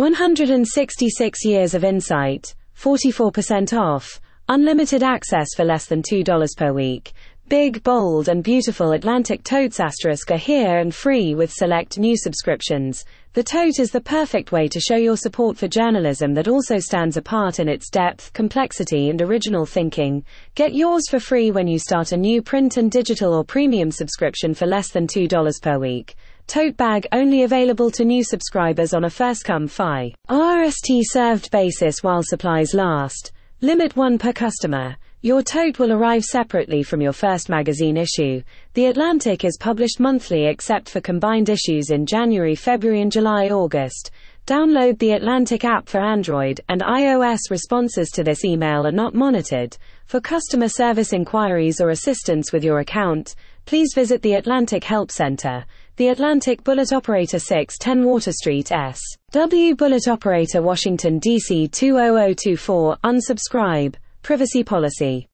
166 years of insight, 44% off, unlimited access for less than $2 per week. Big, bold, and beautiful Atlantic totes asterisk are here and free with select new subscriptions. The tote is the perfect way to show your support for journalism that also stands apart in its depth, complexity, and original thinking. Get yours for free when you start a new print and digital or premium subscription for less than $2 per week. Tote bag only available to new subscribers on a first come FI RST served basis while supplies last. Limit one per customer. Your tote will arrive separately from your first magazine issue. The Atlantic is published monthly except for combined issues in January, February, and July, August. Download the Atlantic app for Android and iOS. Responses to this email are not monitored. For customer service inquiries or assistance with your account, please visit the Atlantic Help Center. The Atlantic Bullet Operator 610 Water Street S. W Bullet Operator Washington DC 20024. Unsubscribe. Privacy policy.